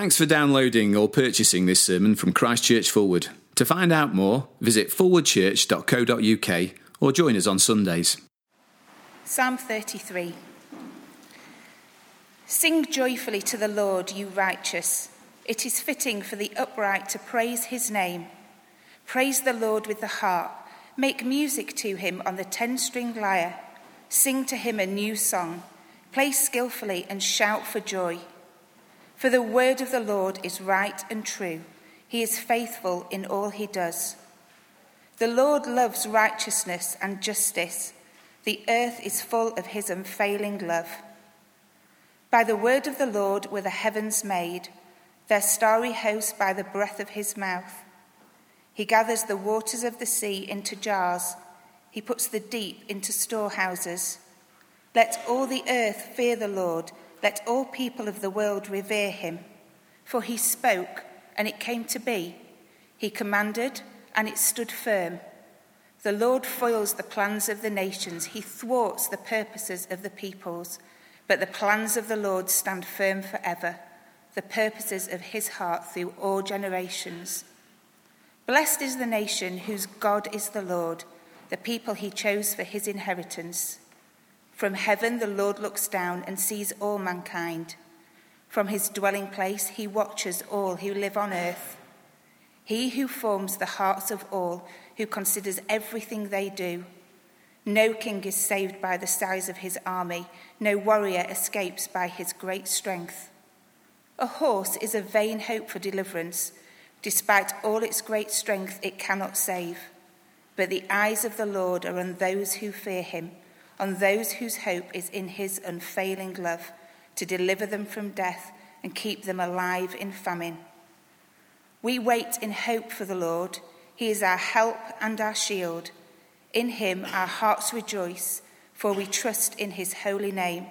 Thanks for downloading or purchasing this sermon from Christchurch Fulwood. To find out more, visit forwardchurch.co.uk or join us on Sundays. Psalm 33 Sing joyfully to the Lord, you righteous. It is fitting for the upright to praise his name. Praise the Lord with the harp. Make music to him on the ten string lyre. Sing to him a new song. Play skillfully and shout for joy. For the word of the Lord is right and true. He is faithful in all he does. The Lord loves righteousness and justice. The earth is full of his unfailing love. By the word of the Lord were the heavens made, their starry host by the breath of his mouth. He gathers the waters of the sea into jars, he puts the deep into storehouses. Let all the earth fear the Lord let all people of the world revere him. For he spoke, and it came to be. He commanded, and it stood firm. The Lord foils the plans of the nations, he thwarts the purposes of the peoples. But the plans of the Lord stand firm forever, the purposes of his heart through all generations. Blessed is the nation whose God is the Lord, the people he chose for his inheritance. From heaven, the Lord looks down and sees all mankind. From his dwelling place, he watches all who live on earth. He who forms the hearts of all, who considers everything they do. No king is saved by the size of his army, no warrior escapes by his great strength. A horse is a vain hope for deliverance. Despite all its great strength, it cannot save. But the eyes of the Lord are on those who fear him on those whose hope is in his unfailing love, to deliver them from death and keep them alive in famine. We wait in hope for the Lord. He is our help and our shield. In him our hearts rejoice, for we trust in his holy name.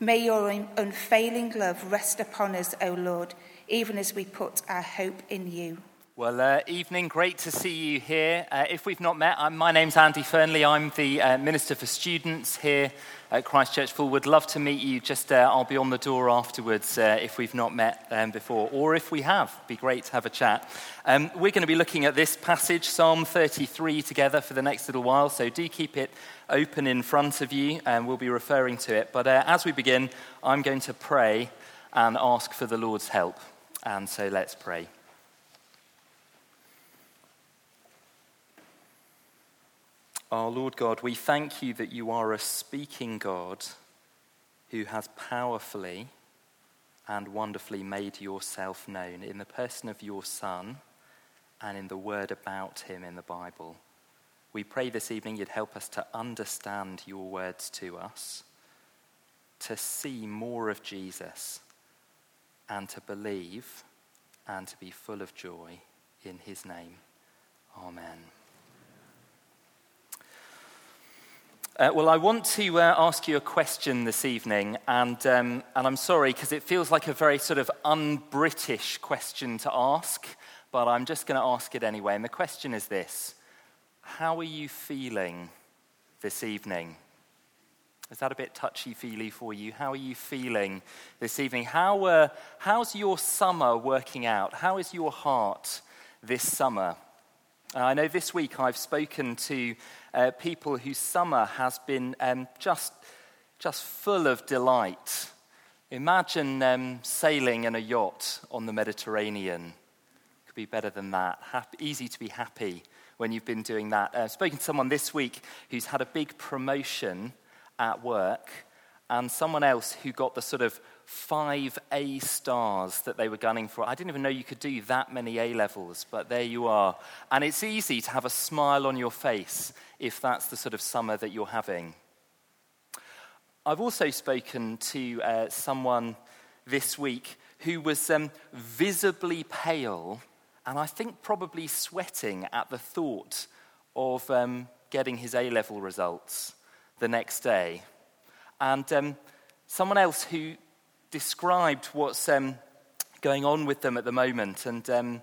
May your unfailing love rest upon us, O Lord, even as we put our hope in you. Well, uh, evening. Great to see you here. Uh, if we've not met, I'm, my name's Andy Fernley. I'm the uh, Minister for Students here at Christchurch Would Love to meet you. Just uh, I'll be on the door afterwards uh, if we've not met um, before, or if we have. Be great to have a chat. Um, we're going to be looking at this passage, Psalm 33, together for the next little while. So do keep it open in front of you, and we'll be referring to it. But uh, as we begin, I'm going to pray and ask for the Lord's help. And so let's pray. Our Lord God, we thank you that you are a speaking God who has powerfully and wonderfully made yourself known in the person of your Son and in the word about him in the Bible. We pray this evening you'd help us to understand your words to us, to see more of Jesus, and to believe and to be full of joy in his name. Amen. Uh, well, I want to uh, ask you a question this evening, and, um, and I'm sorry because it feels like a very sort of un British question to ask, but I'm just going to ask it anyway. And the question is this How are you feeling this evening? Is that a bit touchy feely for you? How are you feeling this evening? How, uh, how's your summer working out? How is your heart this summer? Uh, I know this week I've spoken to uh, people whose summer has been um, just, just full of delight. Imagine um, sailing in a yacht on the Mediterranean. Could be better than that. Happy, easy to be happy when you've been doing that. I've uh, spoken to someone this week who's had a big promotion at work, and someone else who got the sort of five A stars that they were gunning for. I didn't even know you could do that many A levels, but there you are. And it's easy to have a smile on your face if that's the sort of summer that you're having. I've also spoken to uh, someone this week who was um, visibly pale and I think probably sweating at the thought of um, getting his A level results the next day. And um, someone else who described what's um, going on with them at the moment, and, um,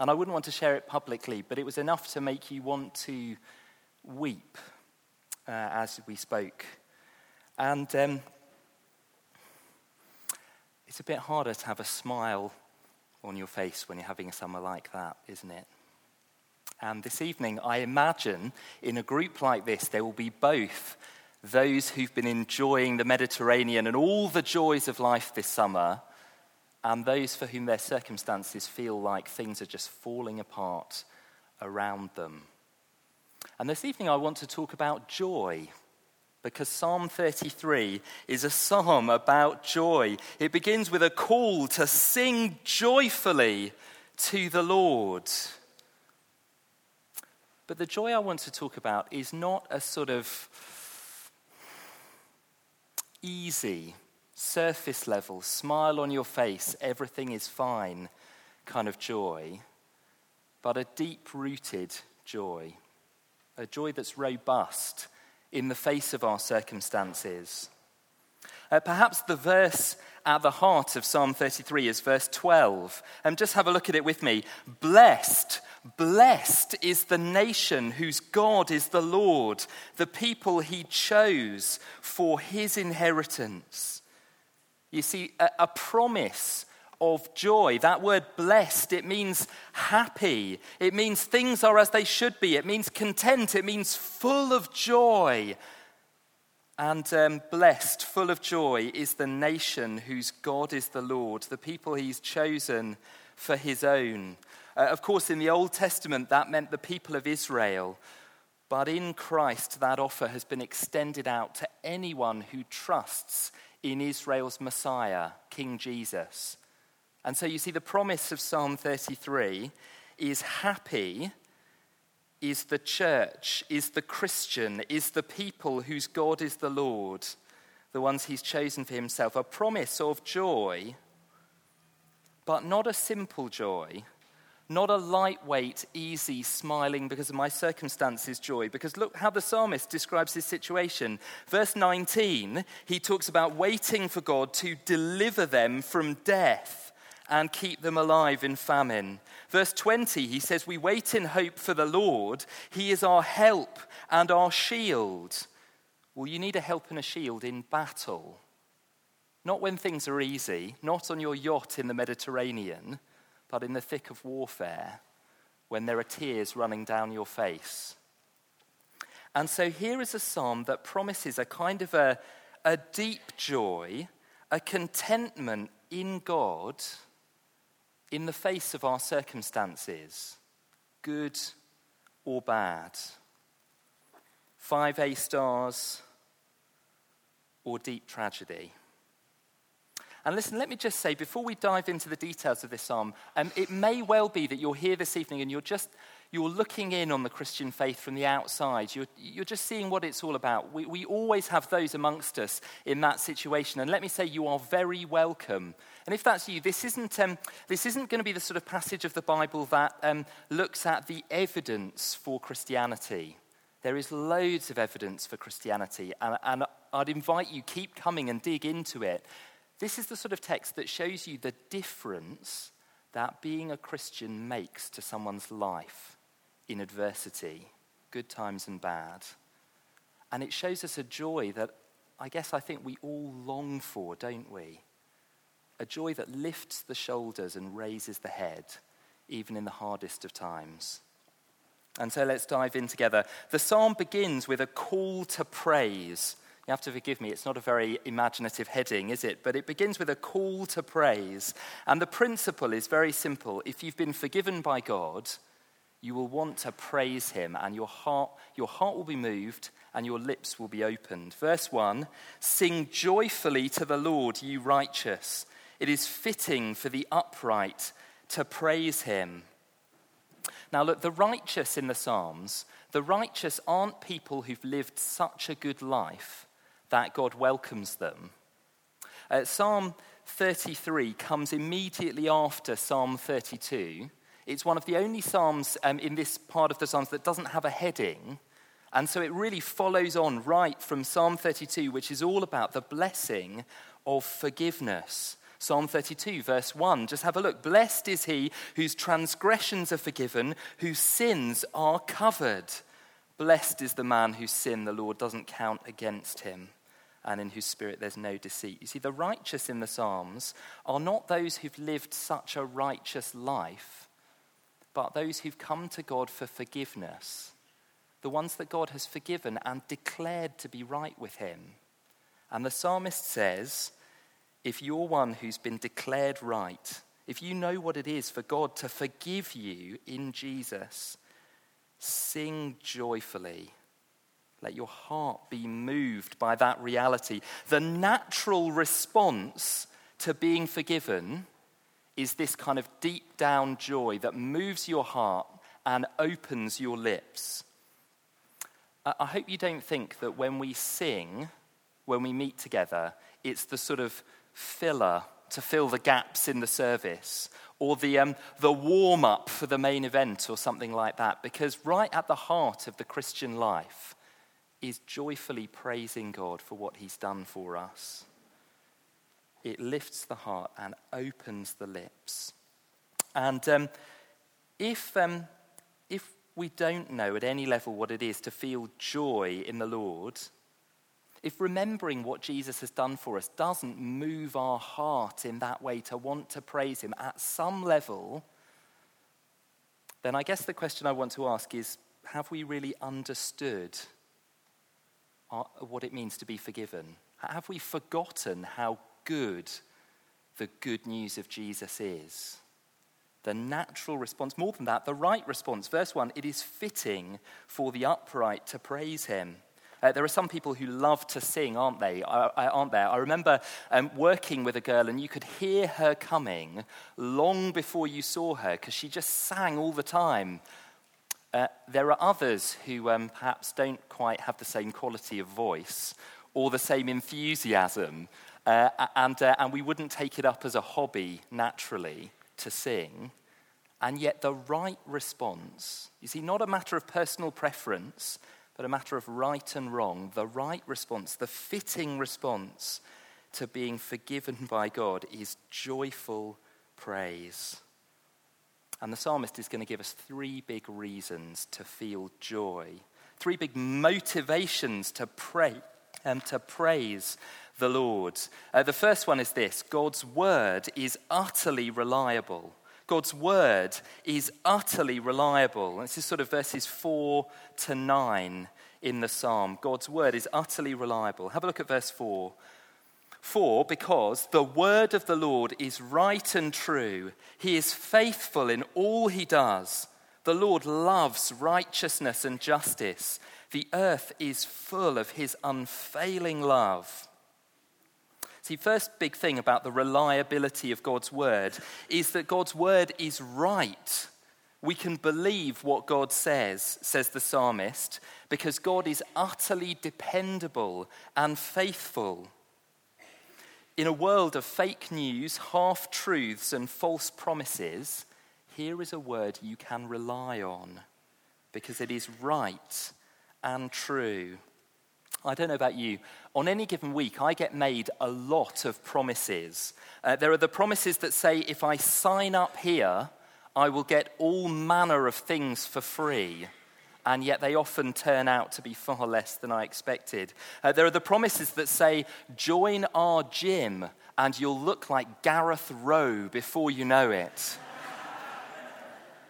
and I wouldn't want to share it publicly, but it was enough to make you want to weep uh, as we spoke. And um, it's a bit harder to have a smile on your face when you're having a summer like that, isn't it? And this evening, I imagine in a group like this, there will be both those who've been enjoying the Mediterranean and all the joys of life this summer, and those for whom their circumstances feel like things are just falling apart around them. And this evening, I want to talk about joy because Psalm 33 is a psalm about joy. It begins with a call to sing joyfully to the Lord. But the joy I want to talk about is not a sort of easy, surface level, smile on your face, everything is fine kind of joy, but a deep rooted joy, a joy that's robust in the face of our circumstances. Uh, perhaps the verse at the heart of Psalm 33 is verse 12. And um, just have a look at it with me. Blessed, blessed is the nation whose God is the Lord, the people he chose for his inheritance. You see, a, a promise of joy. That word blessed, it means happy. It means things are as they should be. It means content. It means full of joy. And um, blessed, full of joy, is the nation whose God is the Lord, the people he's chosen for his own. Uh, of course, in the Old Testament, that meant the people of Israel. But in Christ, that offer has been extended out to anyone who trusts in Israel's Messiah, King Jesus. And so you see, the promise of Psalm 33 is happy, is the church, is the Christian, is the people whose God is the Lord, the ones he's chosen for himself. A promise of joy, but not a simple joy, not a lightweight, easy, smiling because of my circumstances joy. Because look how the psalmist describes his situation. Verse 19, he talks about waiting for God to deliver them from death and keep them alive in famine. Verse 20, he says, We wait in hope for the Lord. He is our help and our shield. Well, you need a help and a shield in battle. Not when things are easy, not on your yacht in the Mediterranean, but in the thick of warfare, when there are tears running down your face. And so here is a psalm that promises a kind of a, a deep joy, a contentment in God in the face of our circumstances, good or bad, five A stars or deep tragedy. And listen, let me just say, before we dive into the details of this psalm, um, it may well be that you're here this evening and you're just you're looking in on the Christian faith from the outside. You're, you're just seeing what it's all about. We, we always have those amongst us in that situation. And let me say, you are very welcome. And if that's you, this isn't, um, this isn't going to be the sort of passage of the Bible that um, looks at the evidence for Christianity. There is loads of evidence for Christianity, and, and I'd invite you, keep coming and dig into it. This is the sort of text that shows you the difference that being a Christian makes to someone's life in adversity, good times and bad. And it shows us a joy that I guess I think we all long for, don't we? A joy that lifts the shoulders and raises the head, even in the hardest of times. And so let's dive in together. The psalm begins with a call to praise. You have to forgive me, it's not a very imaginative heading, is it? But it begins with a call to praise. And the principle is very simple. If you've been forgiven by God, you will want to praise him, and your heart, your heart will be moved, and your lips will be opened. Verse 1 Sing joyfully to the Lord, you righteous. It is fitting for the upright to praise him. Now, look, the righteous in the Psalms, the righteous aren't people who've lived such a good life that God welcomes them. Uh, Psalm 33 comes immediately after Psalm 32 it's one of the only Psalms um, in this part of the Psalms that doesn't have a heading. And so it really follows on right from Psalm 32, which is all about the blessing of forgiveness. Psalm 32, verse 1. Just have a look. Blessed is he whose transgressions are forgiven, whose sins are covered. Blessed is the man whose sin the Lord doesn't count against him. And in whose spirit there's no deceit. You see, the righteous in the Psalms are not those who've lived such a righteous life, but those who've come to God for forgiveness, the ones that God has forgiven and declared to be right with Him. And the psalmist says, if you're one who's been declared right, if you know what it is for God to forgive you in Jesus, sing joyfully let your heart be moved by that reality. The natural response to being forgiven is this kind of deep down joy that moves your heart and opens your lips. I hope you don't think that when we sing, when we meet together, it's the sort of filler to fill the gaps in the service or the, um, the warm up for the main event or something like that. Because right at the heart of the Christian life is joyfully praising God for what he's done for us. It lifts the heart and opens the lips. And um, if, um, if we don't know at any level what it is to feel joy in the Lord, if remembering what Jesus has done for us doesn't move our heart in that way to want to praise him at some level, then I guess the question I want to ask is have we really understood what it means to be forgiven? Have we forgotten how good the good news of Jesus is? The natural response, more than that, the right response. Verse 1 it is fitting for the upright to praise him. Uh, there are some people who love to sing, aren't they? Aren't there? I remember um, working with a girl, and you could hear her coming long before you saw her because she just sang all the time. Uh, there are others who um, perhaps don't quite have the same quality of voice or the same enthusiasm, uh, and, uh, and we wouldn't take it up as a hobby naturally to sing. And yet, the right response, you see, not a matter of personal preference, but a matter of right and wrong, the right response, the fitting response to being forgiven by God is joyful praise. And the psalmist is going to give us three big reasons to feel joy, three big motivations to pray and um, to praise the Lord. Uh, the first one is this God's word is utterly reliable. God's word is utterly reliable. This is sort of verses 4 to 9 in the psalm. God's word is utterly reliable. Have a look at verse 4. For, because the word of the Lord is right and true, he is faithful in all he does. The Lord loves righteousness and justice. The earth is full of his unfailing love. See, first big thing about the reliability of God's word is that God's word is right. We can believe what God says, says the psalmist, because God is utterly dependable and faithful. In a world of fake news, half truths, and false promises, here is a word you can rely on because it is right and true. I don't know about you. On any given week, I get made a lot of promises. Uh, there are the promises that say, if I sign up here, I will get all manner of things for free and yet they often turn out to be far less than I expected. Uh, there are the promises that say, join our gym and you'll look like Gareth Rowe before you know it.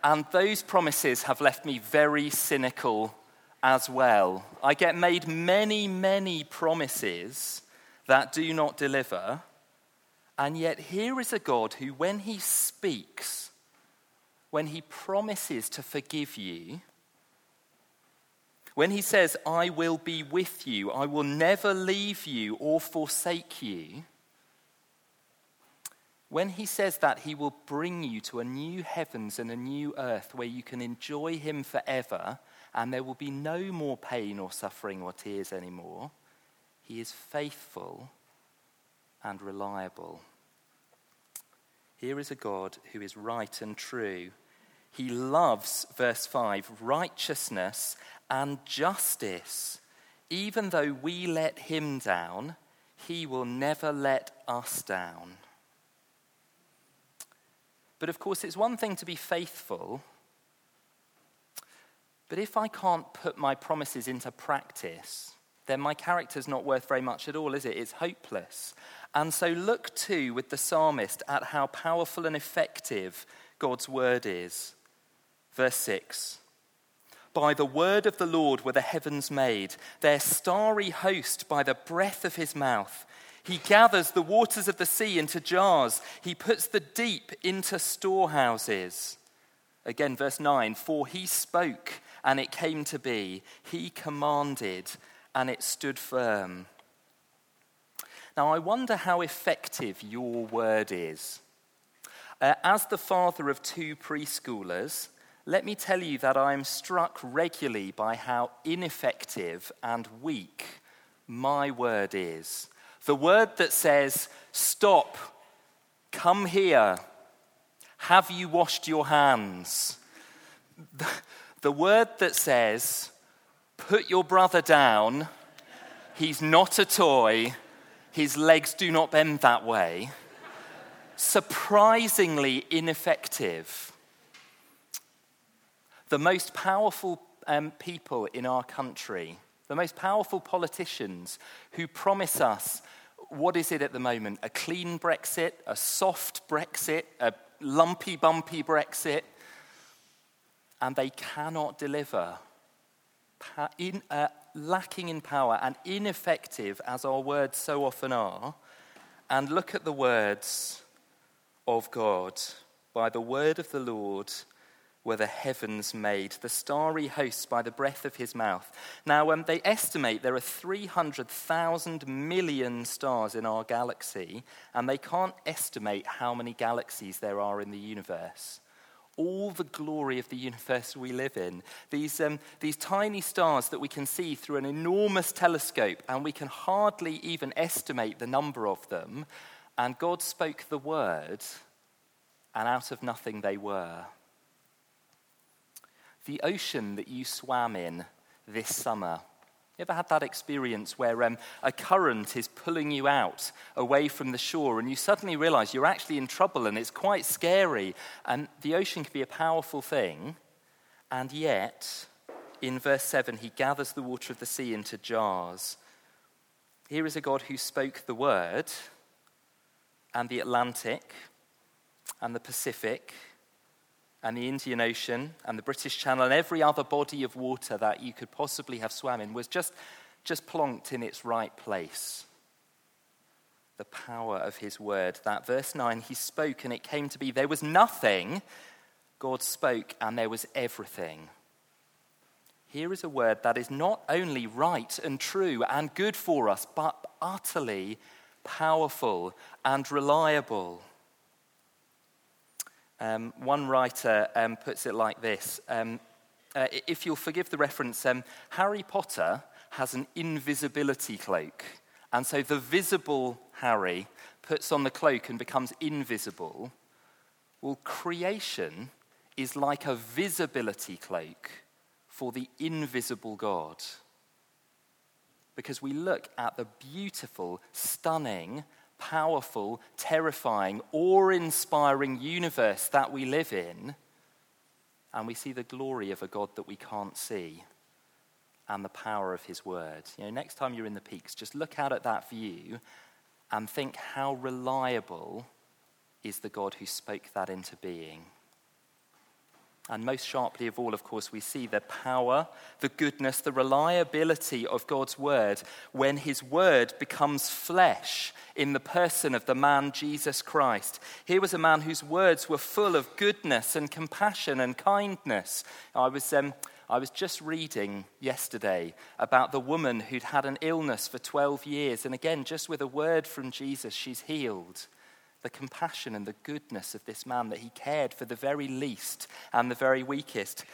and those promises have left me very cynical as well. I get made many, many promises that do not deliver. And yet, here is a God who, when he speaks, when he promises to forgive you, when he says, I will be with you, I will never leave you or forsake you, when he says that, he will bring you to a new heavens and a new earth where you can enjoy him forever and there will be no more pain or suffering or tears anymore. He is faithful and reliable. Here is a God who is right and true. He loves, verse 5, righteousness and justice. Even though we let him down, he will never let us down. But of course, it's one thing to be faithful. But if I can't put my promises into practice, then my character's not worth very much at all, is it? It's hopeless. And so look too with the psalmist at how powerful and effective God's word is. Verse 6 By the word of the Lord were the heavens made, their starry host by the breath of his mouth. He gathers the waters of the sea into jars, he puts the deep into storehouses. Again, verse 9 For he spoke, and it came to be, he commanded, and it stood firm. Now, I wonder how effective your word is. Uh, as the father of two preschoolers, let me tell you that I am struck regularly by how ineffective and weak my word is. The word that says, Stop, come here, have you washed your hands? The, the word that says, Put your brother down, he's not a toy, his legs do not bend that way, surprisingly ineffective. The most powerful um, people in our country, the most powerful politicians who promise us what is it at the moment? A clean Brexit, a soft Brexit, a lumpy, bumpy Brexit, and they cannot deliver. In, uh, lacking in power and ineffective as our words so often are, and look at the words of God. By the word of the Lord were the heavens made, the starry hosts by the breath of his mouth. Now, um, they estimate there are 300,000 million stars in our galaxy, and they can't estimate how many galaxies there are in the universe all the glory of the universe we live in. These, um, these tiny stars that we can see through an enormous telescope, and we can hardly even estimate the number of them. And God spoke the word, and out of nothing they were. The ocean that you swam in this summer you ever had that experience where um, a current is pulling you out away from the shore and you suddenly realize you're actually in trouble and it's quite scary? And the ocean can be a powerful thing, and yet, in verse 7, he gathers the water of the sea into jars. Here is a God who spoke the word, and the Atlantic, and the Pacific, and the Indian Ocean and the British Channel and every other body of water that you could possibly have swam in was just, just plonked in its right place. The power of his word. That verse 9, he spoke and it came to be. There was nothing, God spoke, and there was everything. Here is a word that is not only right and true and good for us, but utterly powerful and reliable. Um, one writer um, puts it like this um, uh, If you'll forgive the reference, um, Harry Potter has an invisibility cloak. And so the visible Harry puts on the cloak and becomes invisible. Well, creation is like a visibility cloak for the invisible God. Because we look at the beautiful, stunning, powerful, terrifying, awe inspiring universe that we live in, and we see the glory of a God that we can't see and the power of his word. You know, next time you're in the peaks, just look out at that view and think how reliable is the God who spoke that into being. And most sharply of all, of course, we see the power, the goodness, the reliability of God's word when his word becomes flesh in the person of the man Jesus Christ. Here was a man whose words were full of goodness and compassion and kindness. I was, um, I was just reading yesterday about the woman who'd had an illness for 12 years, and again, just with a word from Jesus, she's healed the compassion and the goodness of this man that he cared for the very least and the very weakest,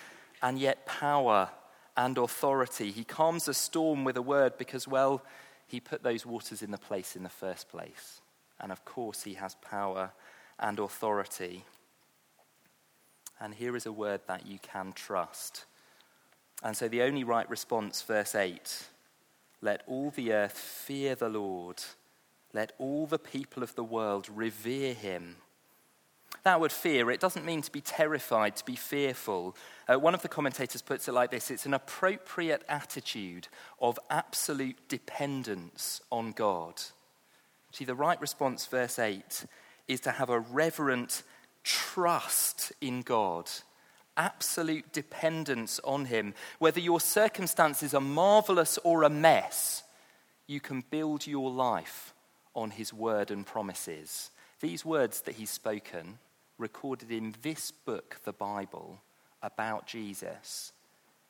and yet power and authority. He calms a storm with a word because, well, he put those waters in the place in the first place. And of course, he has power and authority. And here is a word that you can trust. And so the only right response, verse 8 let all the earth fear the Lord let all the people of the world revere him. That word fear, it doesn't mean to be terrified, to be fearful. Uh, one of the commentators puts it like this it's an appropriate attitude of absolute dependence on God. See, the right response, verse 8, is to have a reverent trust in God, absolute dependence on Him. Whether your circumstances are marvelous or a mess, you can build your life on His word and promises. These words that He's spoken, recorded in this book, the Bible, about Jesus,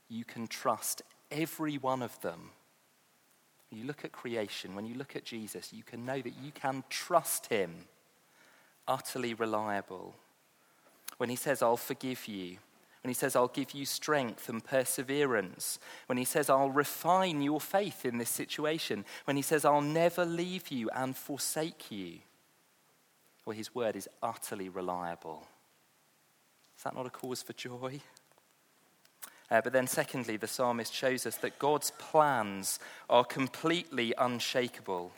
you can trust every one of them. You look at creation, when you look at Jesus, you can know that you can trust Him, utterly reliable. When He says, I'll forgive you, when he says, I'll give you strength and perseverance, when he says, I'll refine your faith in this situation, when he says, I'll never leave you and forsake you, well, his word is utterly reliable. Is that not a cause for joy? Uh, but then, secondly, the psalmist shows us that God's plans are completely unshakable.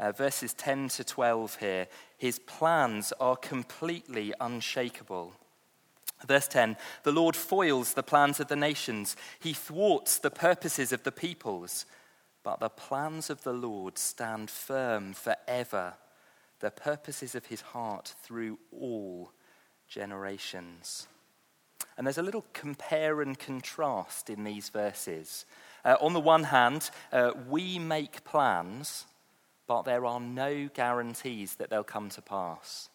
Uh, verses 10 to 12 here, his plans are completely unshakable. Verse 10 The Lord foils the plans of the nations, he thwarts the purposes of the peoples. But the plans of the Lord stand firm forever, the purposes of his heart through all generations. And there's a little compare and contrast in these verses. Uh, on the one hand, uh, we make plans, but there are no guarantees that they'll come to pass.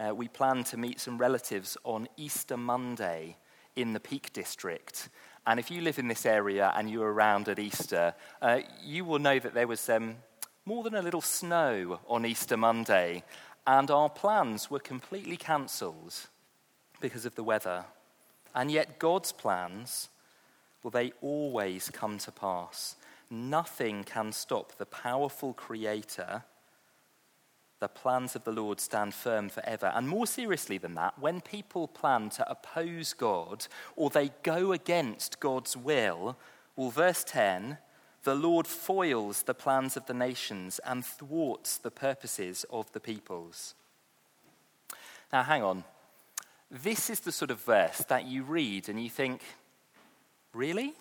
Uh, we plan to meet some relatives on Easter Monday in the Peak District. And if you live in this area and you're around at Easter, uh, you will know that there was um, more than a little snow on Easter Monday, and our plans were completely cancelled because of the weather. And yet, God's plans, well, they always come to pass. Nothing can stop the powerful Creator the plans of the Lord stand firm forever. And more seriously than that, when people plan to oppose God or they go against God's will, well, verse 10 the Lord foils the plans of the nations and thwarts the purposes of the peoples. Now, hang on. This is the sort of verse that you read and you think, really?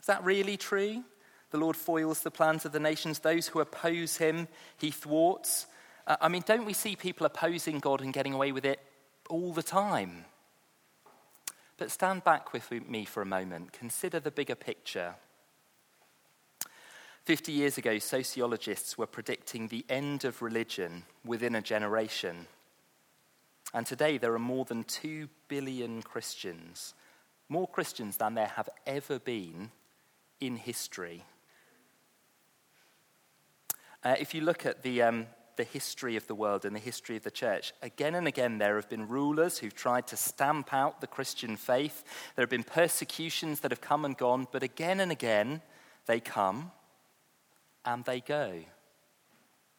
Is that really true? The Lord foils the plans of the nations. Those who oppose him, he thwarts. Uh, I mean, don't we see people opposing God and getting away with it all the time? But stand back with me for a moment. Consider the bigger picture. 50 years ago, sociologists were predicting the end of religion within a generation. And today, there are more than 2 billion Christians, more Christians than there have ever been in history. Uh, if you look at the, um, the history of the world and the history of the church. Again and again, there have been rulers who've tried to stamp out the Christian faith. There have been persecutions that have come and gone, but again and again, they come and they go.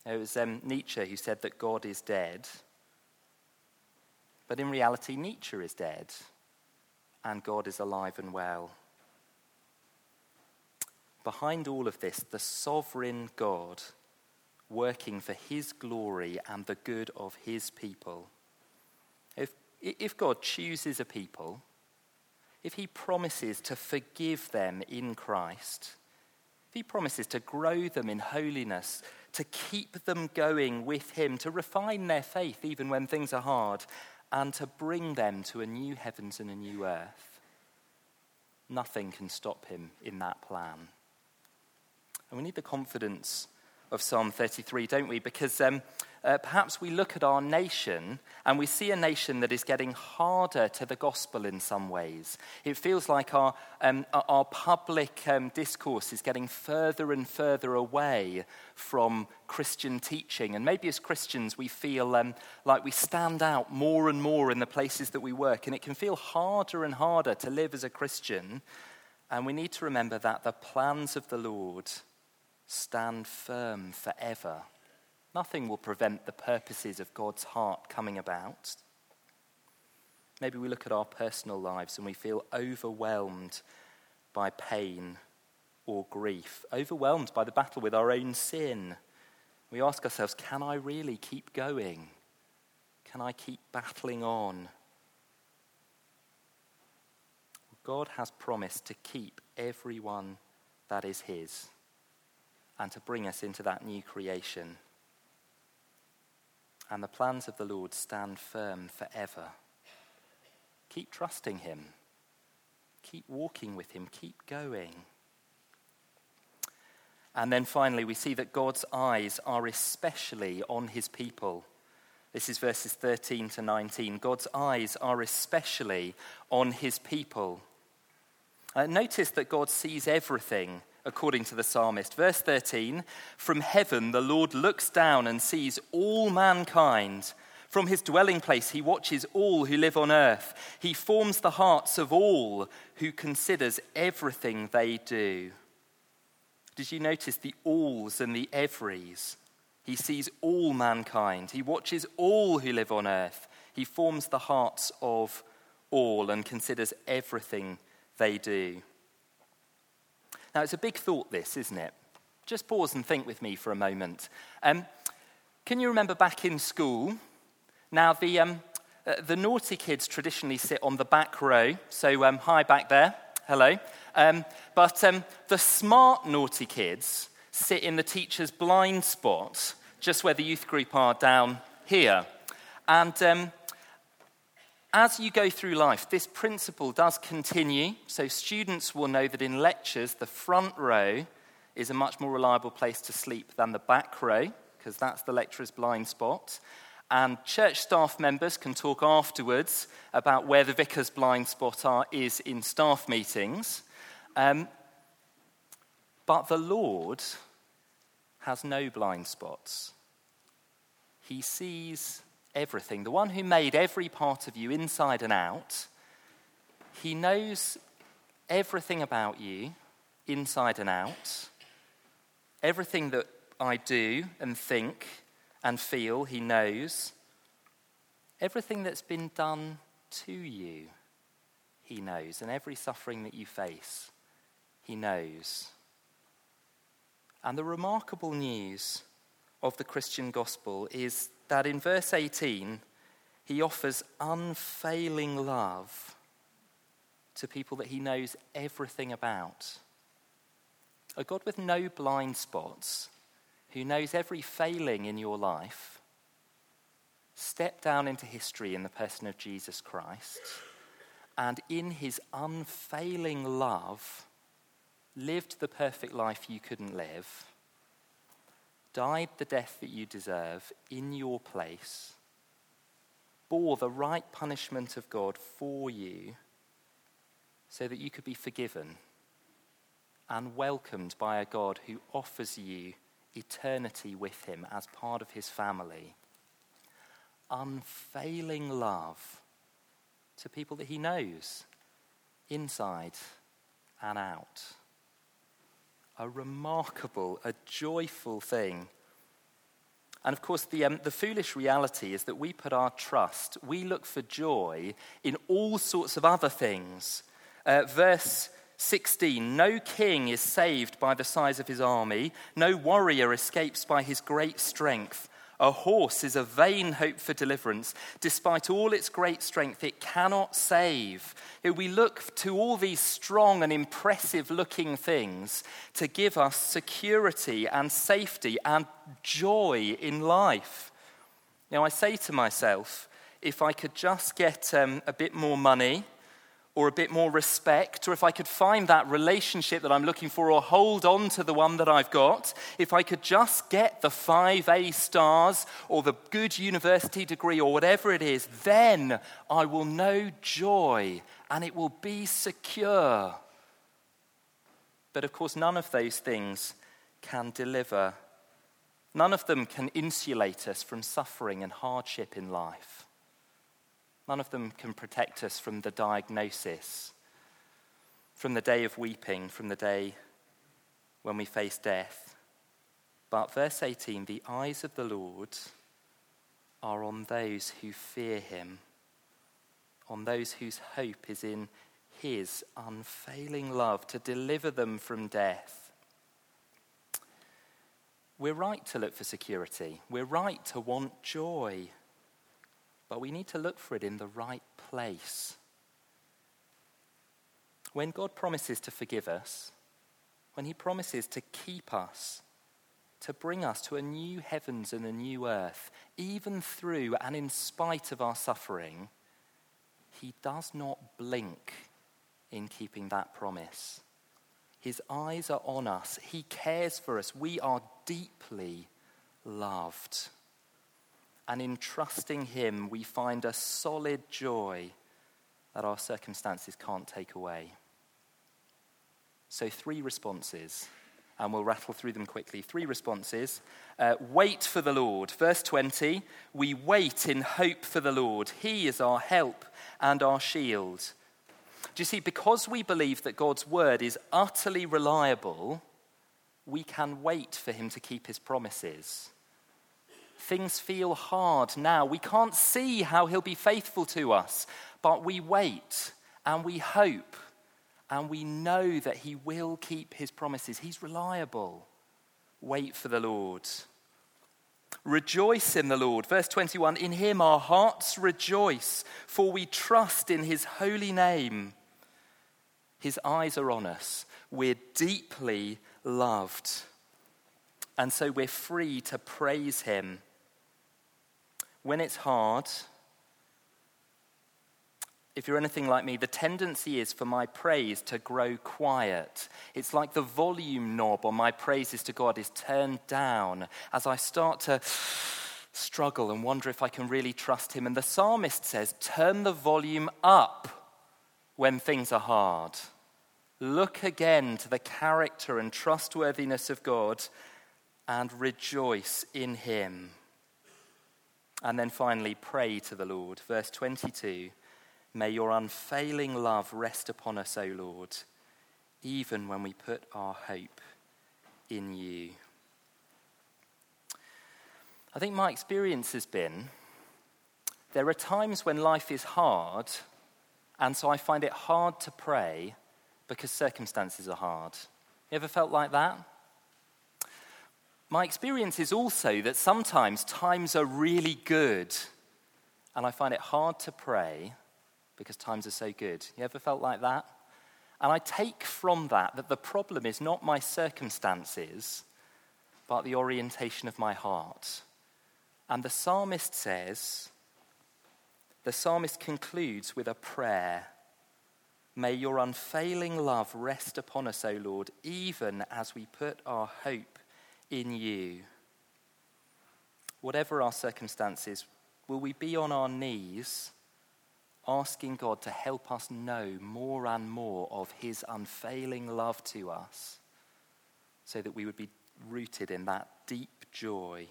It was um, Nietzsche who said that God is dead. But in reality, Nietzsche is dead and God is alive and well. Behind all of this, the sovereign God working for his glory and the good of his people. If, if God chooses a people, if he promises to forgive them in Christ, if he promises to grow them in holiness, to keep them going with him, to refine their faith even when things are hard, and to bring them to a new heavens and a new earth, nothing can stop him in that plan. And we need the confidence of Psalm 33, don't we? Because um, uh, perhaps we look at our nation and we see a nation that is getting harder to the gospel in some ways. It feels like our, um, our public um, discourse is getting further and further away from Christian teaching. And maybe as Christians, we feel um, like we stand out more and more in the places that we work. And it can feel harder and harder to live as a Christian. And we need to remember that the plans of the Lord stand firm forever. Nothing will prevent the purposes of God's heart coming about. Maybe we look at our personal lives and we feel overwhelmed by pain or grief, overwhelmed by the battle with our own sin. We ask ourselves, can I really keep going? Can I keep battling on? God has promised to keep everyone that is His and to bring us into that new creation. And the plans of the Lord stand firm forever. Keep trusting Him, keep walking with Him, keep going. And then finally, we see that God's eyes are especially on His people. This is verses 13 to 19. God's eyes are especially on His people. Uh, notice that God sees everything according to the psalmist. Verse 13 From heaven the Lord looks down and sees all mankind. From his dwelling place he watches all who live on earth. He forms the hearts of all who considers everything they do. Did you notice the alls and the everys? He sees all mankind. He watches all who live on earth. He forms the hearts of all and considers everything they do. Now, it's a big thought, this, isn't it? Just pause and think with me for a moment. Um, can you remember back in school? Now, the, um, uh, the naughty kids traditionally sit on the back row. So, um, hi back there. Hello. Um, but um, the smart naughty kids sit in the teacher's blind spot, just where the youth group are down here. And um, as you go through life, this principle does continue. So, students will know that in lectures, the front row is a much more reliable place to sleep than the back row, because that's the lecturer's blind spot. And church staff members can talk afterwards about where the vicar's blind spot are, is in staff meetings. Um, but the Lord has no blind spots. He sees everything, the one who made every part of you inside and out, he knows everything about you inside and out. Everything that I do and think and feel, he knows. Everything that's been done to you, he knows. And every suffering that you face, he knows. And the remarkable news of the Christian gospel is that in verse 18, he offers unfailing love to people that he knows everything about. A God with no blind spots, who knows every failing in your life, stepped down into history in the person of Jesus Christ, and in his unfailing love, lived the perfect life you couldn't live died the death that you deserve in your place, bore the right punishment of God for you, so that you could be forgiven and welcomed by a God who offers you eternity with him as part of his family. Unfailing love to people that he knows, inside and out a remarkable, a joyful thing. And of course, the, um, the foolish reality is that we put our trust, we look for joy in all sorts of other things. Uh, verse 16 No king is saved by the size of his army, no warrior escapes by his great strength. A horse is a vain hope for deliverance. Despite all its great strength, it cannot save. We look to all these strong and impressive looking things to give us security and safety and joy in life. Now, I say to myself, if I could just get um, a bit more money, or a bit more respect, or if I could find that relationship that I'm looking for, or hold on to the one that I've got, if I could just get the five A stars, or the good university degree, or whatever it is, then I will know joy and it will be secure. But of course, none of those things can deliver, none of them can insulate us from suffering and hardship in life. None of them can protect us from the diagnosis, from the day of weeping, from the day when we face death. But verse 18 the eyes of the Lord are on those who fear him, on those whose hope is in his unfailing love to deliver them from death. We're right to look for security. We're right to want joy. But we need to look for it in the right place. When God promises to forgive us, when He promises to keep us, to bring us to a new heavens and a new earth, even through and in spite of our suffering, He does not blink in keeping that promise. His eyes are on us, He cares for us. We are deeply loved. And in trusting Him, we find a solid joy that our circumstances can't take away. So, three responses, and we'll rattle through them quickly. Three responses. Uh, wait for the Lord. Verse 20 We wait in hope for the Lord. He is our help and our shield. Do you see, because we believe that God's word is utterly reliable, we can wait for him to keep his promises. Things feel hard now. We can't see how he'll be faithful to us, but we wait and we hope and we know that he will keep his promises. He's reliable. Wait for the Lord. Rejoice in the Lord. Verse 21 In him our hearts rejoice, for we trust in his holy name. His eyes are on us. We're deeply loved. And so we're free to praise him. When it's hard, if you're anything like me, the tendency is for my praise to grow quiet. It's like the volume knob on my praises to God is turned down as I start to struggle and wonder if I can really trust Him. And the psalmist says, Turn the volume up when things are hard. Look again to the character and trustworthiness of God and rejoice in Him. And then finally, pray to the Lord. Verse 22. May your unfailing love rest upon us, O Lord, even when we put our hope in you. I think my experience has been there are times when life is hard, and so I find it hard to pray because circumstances are hard. You ever felt like that? My experience is also that sometimes times are really good, and I find it hard to pray because times are so good. You ever felt like that? And I take from that that the problem is not my circumstances, but the orientation of my heart. And the psalmist says, the psalmist concludes with a prayer May your unfailing love rest upon us, O Lord, even as we put our hope in you. Whatever our circumstances, will we be on our knees? asking God to help us know more and more of His unfailing love to us so that we would be rooted in that deep joy.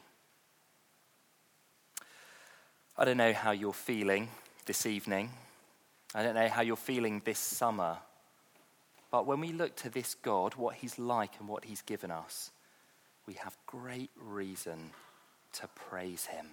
I don't know how you're feeling this evening. I don't know how you're feeling this summer. But when we look to this God, what He's like and what He's given us, we have great reason to praise Him.